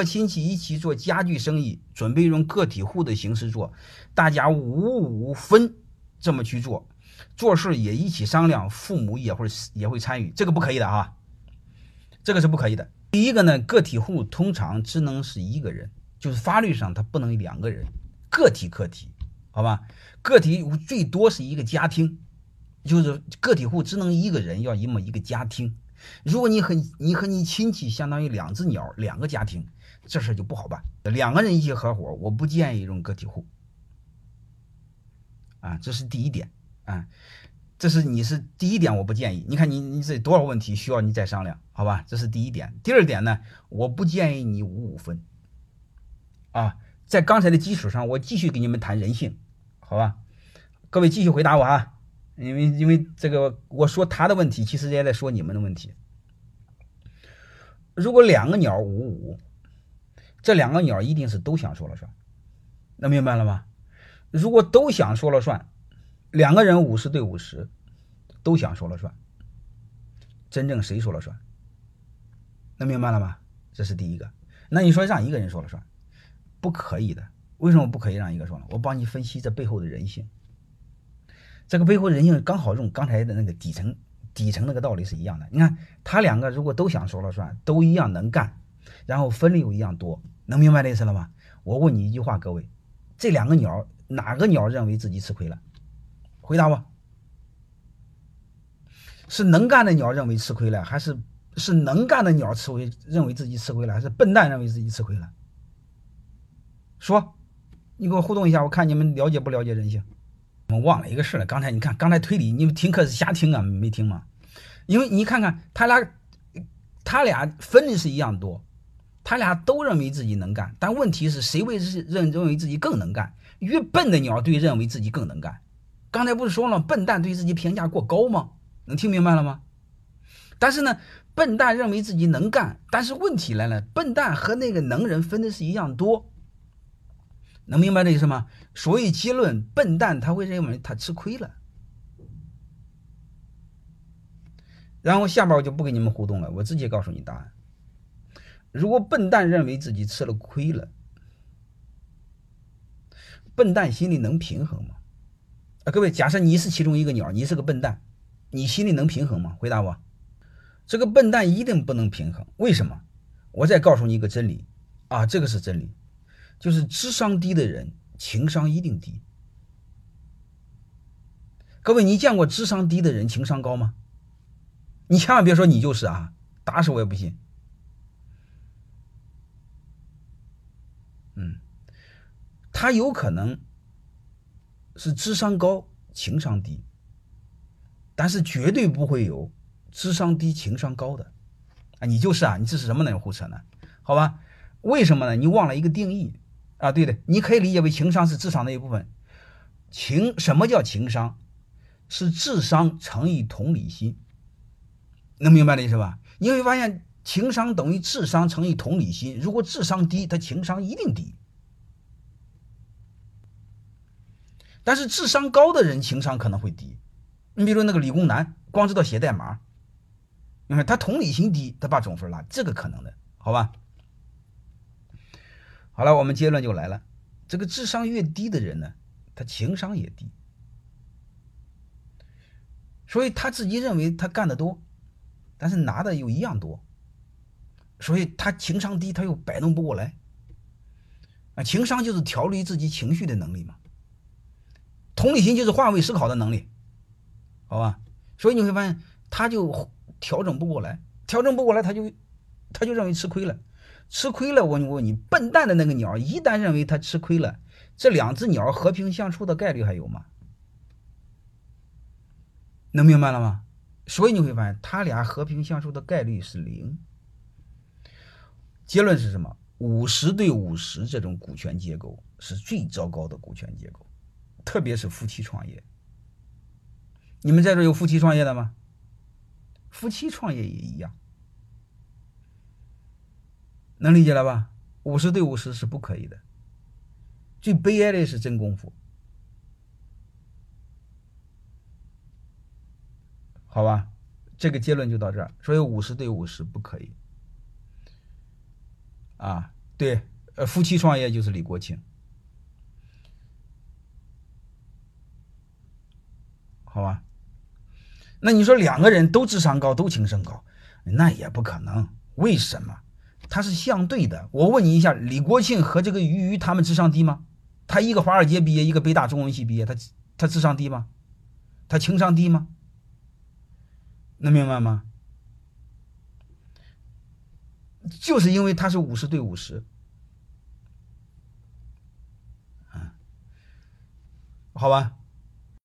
和亲戚一起做家具生意，准备用个体户的形式做，大家五五分这么去做，做事也一起商量，父母也会也会参与，这个不可以的啊，这个是不可以的。第一个呢，个体户通常只能是一个人，就是法律上他不能两个人，个体个体，好吧？个体最多是一个家庭，就是个体户只能一个人要一么一个家庭。如果你和你和你亲戚相当于两只鸟，两个家庭，这事就不好办。两个人一起合伙，我不建议用个体户。啊，这是第一点啊，这是你是第一点，我不建议。你看你你这多少问题需要你再商量，好吧？这是第一点。第二点呢，我不建议你五五分。啊，在刚才的基础上，我继续给你们谈人性，好吧？各位继续回答我啊。因为因为这个，我说他的问题，其实也在说你们的问题。如果两个鸟五五，这两个鸟一定是都想说了算，能明白了吗？如果都想说了算，两个人五十对五十，都想说了算，真正谁说了算？能明白了吗？这是第一个。那你说让一个人说了算，不可以的。为什么不可以让一个说了？我帮你分析这背后的人性。这个背后人性刚好用刚才的那个底层底层那个道理是一样的。你看他两个如果都想说了算，都一样能干，然后分的又一样多，能明白这意思了吗？我问你一句话，各位，这两个鸟哪个鸟认为自己吃亏了？回答我。是能干的鸟认为吃亏了，还是是能干的鸟吃亏认为自己吃亏了，还是笨蛋认为自己吃亏了？说，你给我互动一下，我看你们了解不了解人性。我忘了一个事了。刚才你看，刚才推理，你们听课是瞎听啊，没听吗？因为你看看他俩，他俩分的是一样多，他俩都认为自己能干，但问题是谁为认认为自己更能干？越笨的鸟对认为自己更能干。刚才不是说了，笨蛋对自己评价过高吗？能听明白了吗？但是呢，笨蛋认为自己能干，但是问题来了，笨蛋和那个能人分的是一样多。能明白这意思吗？所以结论，笨蛋他会认为他吃亏了。然后下边我就不跟你们互动了，我直接告诉你答案。如果笨蛋认为自己吃了亏了，笨蛋心里能平衡吗？啊，各位，假设你是其中一个鸟，你是个笨蛋，你心里能平衡吗？回答我。这个笨蛋一定不能平衡，为什么？我再告诉你一个真理啊，这个是真理。就是智商低的人，情商一定低。各位，你见过智商低的人情商高吗？你千万别说你就是啊，打死我也不信。他有可能是智商高，情商低，但是绝对不会有智商低、情商高的。啊，你就是啊，你这是什么呢？胡扯呢？好吧？为什么呢？你忘了一个定义。啊，对的，你可以理解为情商是智商的一部分。情什么叫情商？是智商乘以同理心，能明白的意思吧？你会发现，情商等于智商乘以同理心。如果智商低，他情商一定低。但是智商高的人情商可能会低。你比如那个理工男，光知道写代码，你看他同理心低，他把总分拉，这个可能的，好吧？好了，我们结论就来了。这个智商越低的人呢，他情商也低，所以他自己认为他干的多，但是拿的又一样多，所以他情商低，他又摆弄不过来。啊，情商就是调理自己情绪的能力嘛，同理心就是换位思考的能力，好吧？所以你会发现，他就调整不过来，调整不过来，他就他就认为吃亏了。吃亏了，我问你，笨蛋的那个鸟，一旦认为它吃亏了，这两只鸟和平相处的概率还有吗？能明白了吗？所以你会发现，他俩和平相处的概率是零。结论是什么？五十对五十这种股权结构是最糟糕的股权结构，特别是夫妻创业。你们在这有夫妻创业的吗？夫妻创业也一样。能理解了吧？五十对五十是不可以的。最悲哀的是真功夫，好吧？这个结论就到这儿。所以五十对五十不可以啊。对，呃，夫妻创业就是李国庆，好吧？那你说两个人都智商高，都情商高，那也不可能。为什么？他是相对的。我问你一下，李国庆和这个俞渝他们智商低吗？他一个华尔街毕业，一个北大中文系毕业，他他智商低吗？他情商低吗？能明白吗？就是因为他是五十对五十，嗯，好吧。